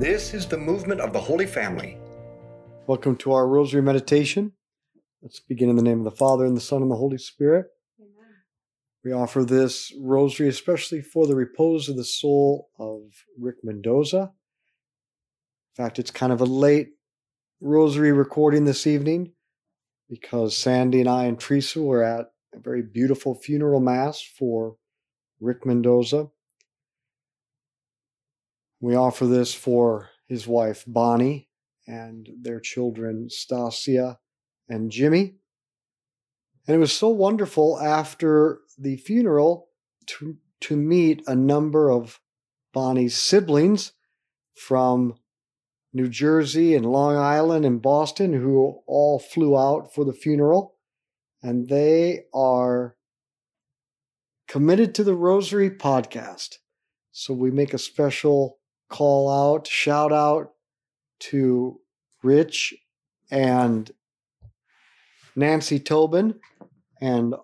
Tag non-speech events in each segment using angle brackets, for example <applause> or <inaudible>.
This is the movement of the Holy Family. Welcome to our Rosary Meditation. Let's begin in the name of the Father, and the Son, and the Holy Spirit. Amen. We offer this rosary especially for the repose of the soul of Rick Mendoza. In fact, it's kind of a late rosary recording this evening because Sandy and I and Teresa were at a very beautiful funeral mass for Rick Mendoza. We offer this for his wife Bonnie and their children Stasia and Jimmy. And it was so wonderful after the funeral to, to meet a number of Bonnie's siblings from New Jersey and Long Island and Boston who all flew out for the funeral. And they are committed to the Rosary podcast. So we make a special call out, shout out to Rich and Nancy Tobin and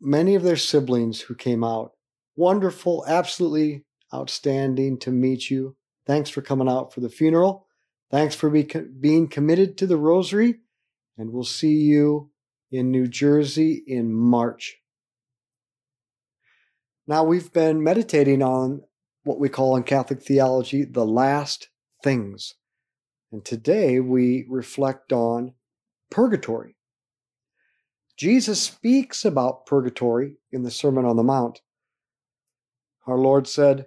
many of their siblings who came out. Wonderful, absolutely outstanding to meet you. Thanks for coming out for the funeral. Thanks for be, being committed to the Rosary. And we'll see you in New Jersey in March. Now, we've been meditating on what we call in Catholic theology the last things. And today we reflect on purgatory. Jesus speaks about purgatory in the Sermon on the Mount. Our Lord said,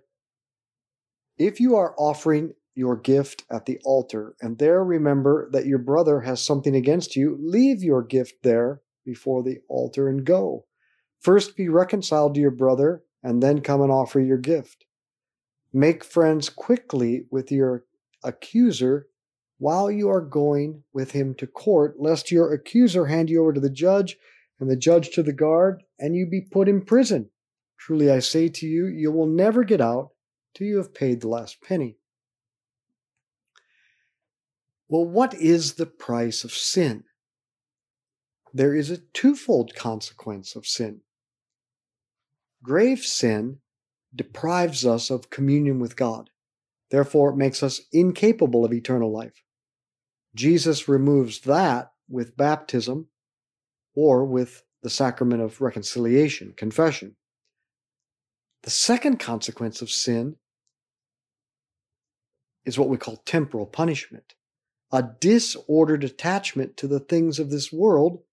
If you are offering your gift at the altar and there remember that your brother has something against you, leave your gift there before the altar and go. First be reconciled to your brother and then come and offer your gift. Make friends quickly with your accuser while you are going with him to court, lest your accuser hand you over to the judge and the judge to the guard, and you be put in prison. Truly I say to you, you will never get out till you have paid the last penny. Well, what is the price of sin? There is a twofold consequence of sin. Grave sin deprives us of communion with God. Therefore, it makes us incapable of eternal life. Jesus removes that with baptism or with the sacrament of reconciliation, confession. The second consequence of sin is what we call temporal punishment, a disordered attachment to the things of this world,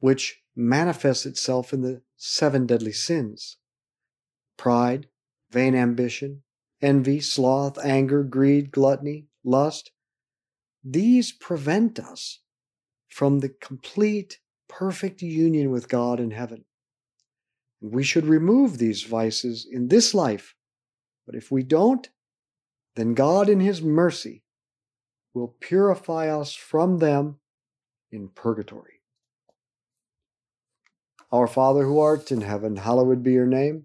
which manifests itself in the seven deadly sins pride, vain ambition, envy, sloth, anger, greed, gluttony, lust. These prevent us from the complete, perfect union with God in heaven. We should remove these vices in this life, but if we don't, then God, in His mercy, will purify us from them in purgatory. Our Father who art in heaven, hallowed be your name.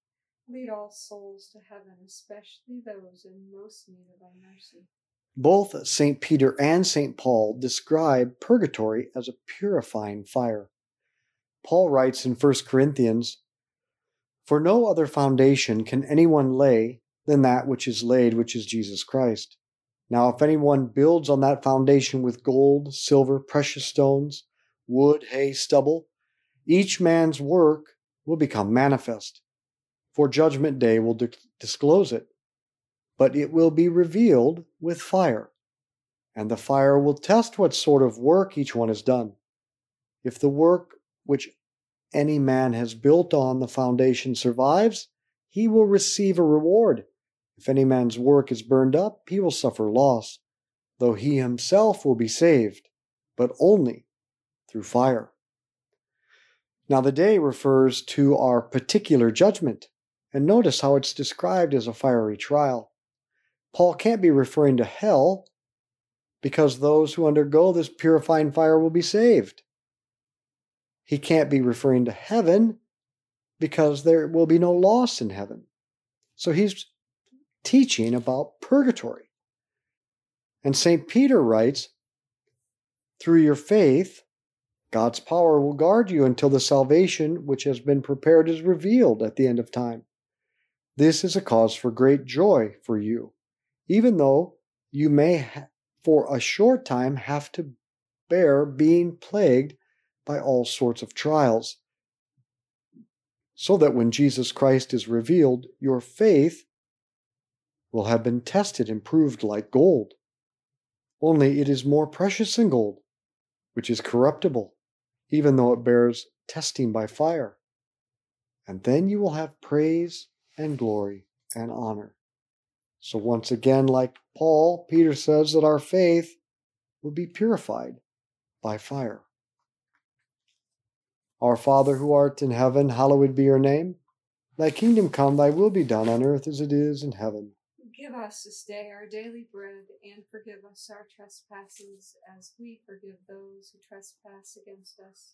Lead all souls to heaven, especially those in most need of thy mercy. both St. Peter and St. Paul describe purgatory as a purifying fire. Paul writes in 1 Corinthians, For no other foundation can anyone lay than that which is laid, which is Jesus Christ. Now, if anyone builds on that foundation with gold, silver, precious stones, wood, hay, stubble, each man's work will become manifest. For judgment day will di- disclose it, but it will be revealed with fire, and the fire will test what sort of work each one has done. If the work which any man has built on the foundation survives, he will receive a reward. If any man's work is burned up, he will suffer loss, though he himself will be saved, but only through fire. Now, the day refers to our particular judgment, and notice how it's described as a fiery trial. Paul can't be referring to hell because those who undergo this purifying fire will be saved. He can't be referring to heaven because there will be no loss in heaven. So he's teaching about purgatory. And St. Peter writes, through your faith, God's power will guard you until the salvation which has been prepared is revealed at the end of time. This is a cause for great joy for you, even though you may, for a short time, have to bear being plagued by all sorts of trials, so that when Jesus Christ is revealed, your faith will have been tested and proved like gold. Only it is more precious than gold, which is corruptible, even though it bears testing by fire. And then you will have praise and glory and honor. So, once again, like Paul, Peter says that our faith will be purified by fire. Our Father who art in heaven, hallowed be your name. Thy kingdom come, thy will be done on earth as it is in heaven. Give us this day our daily bread, and forgive us our trespasses, as we forgive those who trespass against us.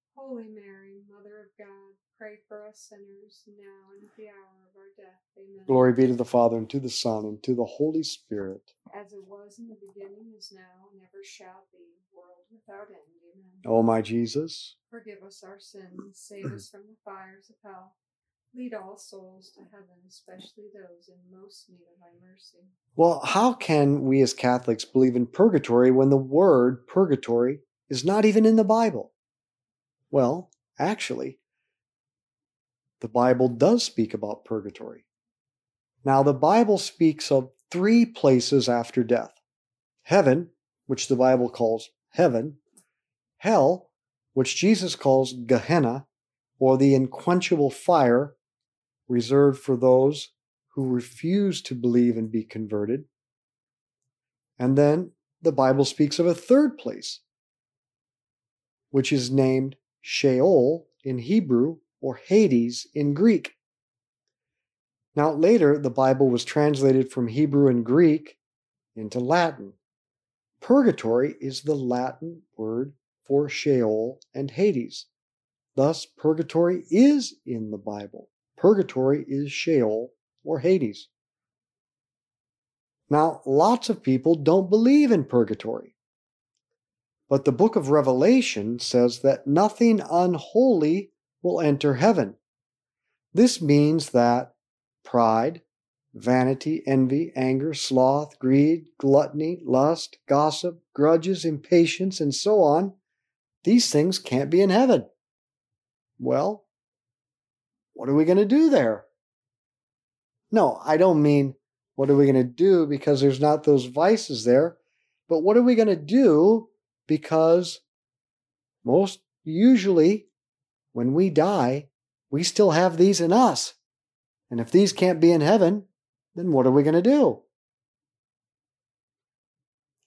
Holy Mary, Mother of God, pray for us sinners, now and at the hour of our death. Amen. Glory be to the Father, and to the Son, and to the Holy Spirit. As it was in the beginning, is now, and ever shall be, world without end. Amen. O my Jesus, Forgive us our sins, save us from the fires of hell. Lead all souls to heaven, especially those in most need of thy mercy. well, how can we as Catholics believe in purgatory when the word purgatory is not even in the Bible? Well, actually, the Bible does speak about purgatory. Now, the Bible speaks of three places after death heaven, which the Bible calls heaven, hell, which Jesus calls Gehenna, or the unquenchable fire reserved for those who refuse to believe and be converted. And then the Bible speaks of a third place, which is named Sheol in Hebrew or Hades in Greek. Now, later, the Bible was translated from Hebrew and Greek into Latin. Purgatory is the Latin word for Sheol and Hades. Thus, purgatory is in the Bible. Purgatory is Sheol or Hades. Now, lots of people don't believe in purgatory. But the book of Revelation says that nothing unholy will enter heaven. This means that pride, vanity, envy, anger, sloth, greed, gluttony, lust, gossip, grudges, impatience, and so on, these things can't be in heaven. Well, what are we going to do there? No, I don't mean what are we going to do because there's not those vices there, but what are we going to do because most usually when we die, we still have these in us. And if these can't be in heaven, then what are we going to do?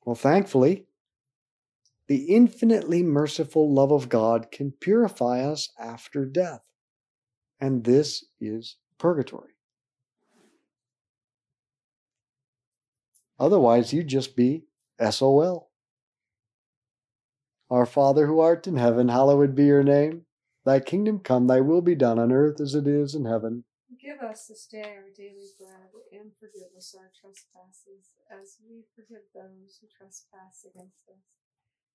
Well, thankfully, the infinitely merciful love of God can purify us after death. And this is purgatory. Otherwise, you'd just be SOL. Our Father who art in heaven, hallowed be your name. Thy kingdom come, thy will be done on earth as it is in heaven. Give us this day our daily bread, and forgive us our trespasses, as we forgive those who trespass against us.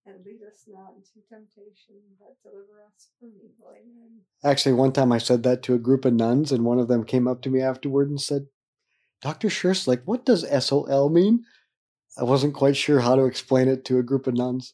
And lead us not into temptation, but deliver us from evil. Amen. Actually, one time I said that to a group of nuns, and one of them came up to me afterward and said, Dr. Schurst, like, what does SOL mean? I wasn't quite sure how to explain it to a group of nuns.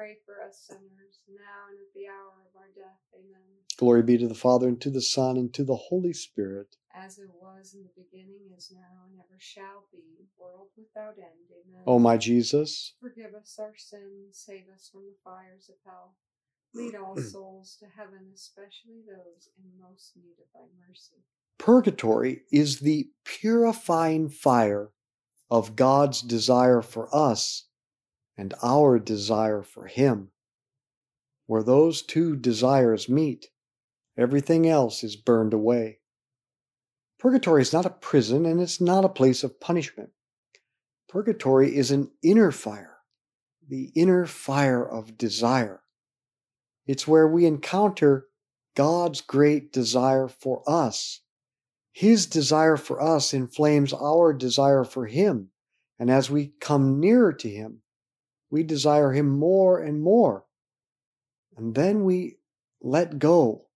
pray for us sinners, now and at the hour of our death. Amen. Glory be to the Father, and to the Son, and to the Holy Spirit. As it was in the beginning, is now, and ever shall be, world without end. Amen. O my Jesus, Forgive us our sins, save us from the fires of hell. Lead all <clears throat> souls to heaven, especially those in most need of thy mercy. purgatory is the purifying fire of God's desire for us and our desire for Him. Where those two desires meet, everything else is burned away. Purgatory is not a prison and it's not a place of punishment. Purgatory is an inner fire, the inner fire of desire. It's where we encounter God's great desire for us. His desire for us inflames our desire for Him. And as we come nearer to Him, we desire Him more and more. And then we let go.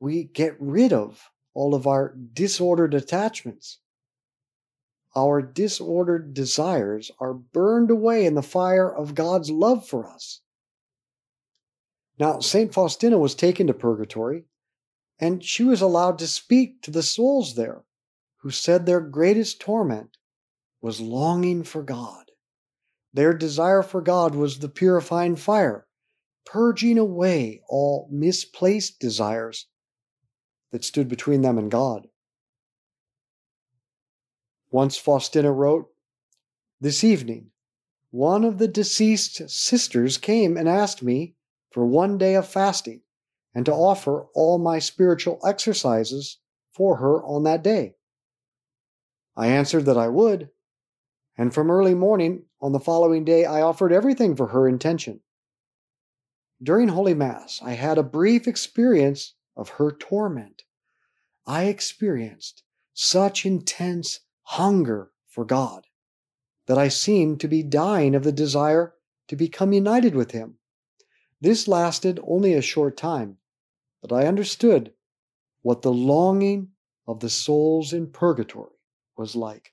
We get rid of all of our disordered attachments. Our disordered desires are burned away in the fire of God's love for us. Now, St. Faustina was taken to purgatory, and she was allowed to speak to the souls there, who said their greatest torment was longing for God. Their desire for God was the purifying fire, purging away all misplaced desires that stood between them and God. Once Faustina wrote, This evening, one of the deceased sisters came and asked me for one day of fasting and to offer all my spiritual exercises for her on that day. I answered that I would, and from early morning on the following day I offered everything for her intention. During Holy Mass, I had a brief experience of her torment. I experienced such intense hunger for God that I seemed to be dying of the desire to become united with Him. This lasted only a short time, but I understood what the longing of the souls in purgatory was like.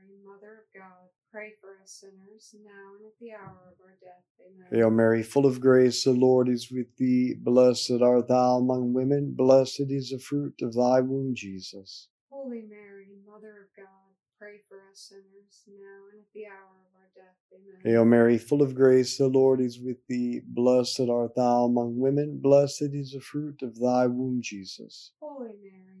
pray for us sinners, now and at the hour of our death. Amen. Hail Mary, full of grace, the Lord is with thee. Blessed art thou among women, blessed is the fruit of thy womb, Jesus. Holy Mary, Mother of God, pray for us sinners, now and at the hour of our death. Amen. Hail Mary, full of grace, the Lord is with thee. Blessed art thou among women, blessed is the fruit of thy womb, Jesus. Holy Mary, Mother of God,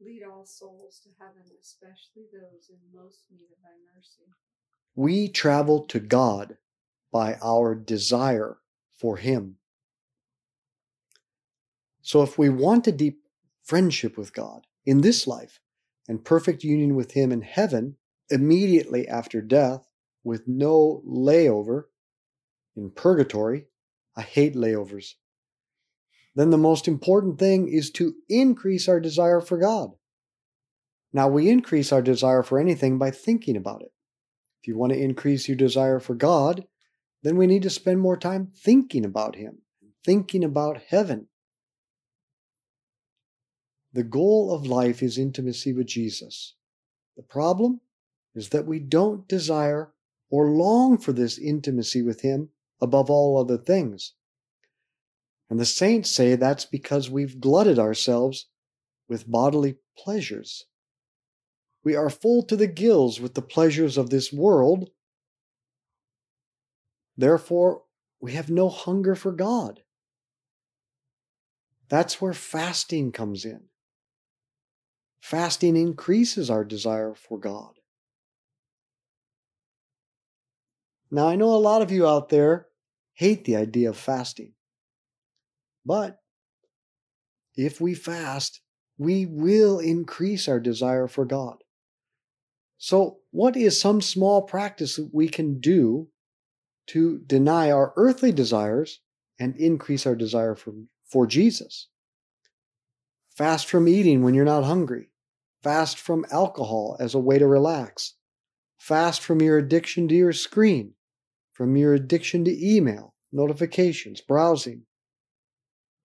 Lead all souls to heaven, especially those in most need of thy mercy. we travel to God by our desire for Him. So, if we want a deep friendship with God in this life and perfect union with Him in heaven immediately after death with no layover in purgatory, I hate layovers, then the most important thing is to increase our desire for God. Now, we increase our desire for anything by thinking about it. If you want to increase your desire for God, then we need to spend more time thinking about Him, thinking about heaven. The goal of life is intimacy with Jesus. The problem is that we don't desire or long for this intimacy with Him above all other things. And the saints say that's because we've glutted ourselves with bodily pleasures. We are full to the gills with the pleasures of this world. Therefore, we have no hunger for God. That's where fasting comes in. Fasting increases our desire for God. Now, I know a lot of you out there hate the idea of fasting. But if we fast, we will increase our desire for God. So, what is some small practice that we can do to deny our earthly desires and increase our desire for, for Jesus? Fast from eating when you're not hungry. Fast from alcohol as a way to relax. Fast from your addiction to your screen, from your addiction to email, notifications, browsing.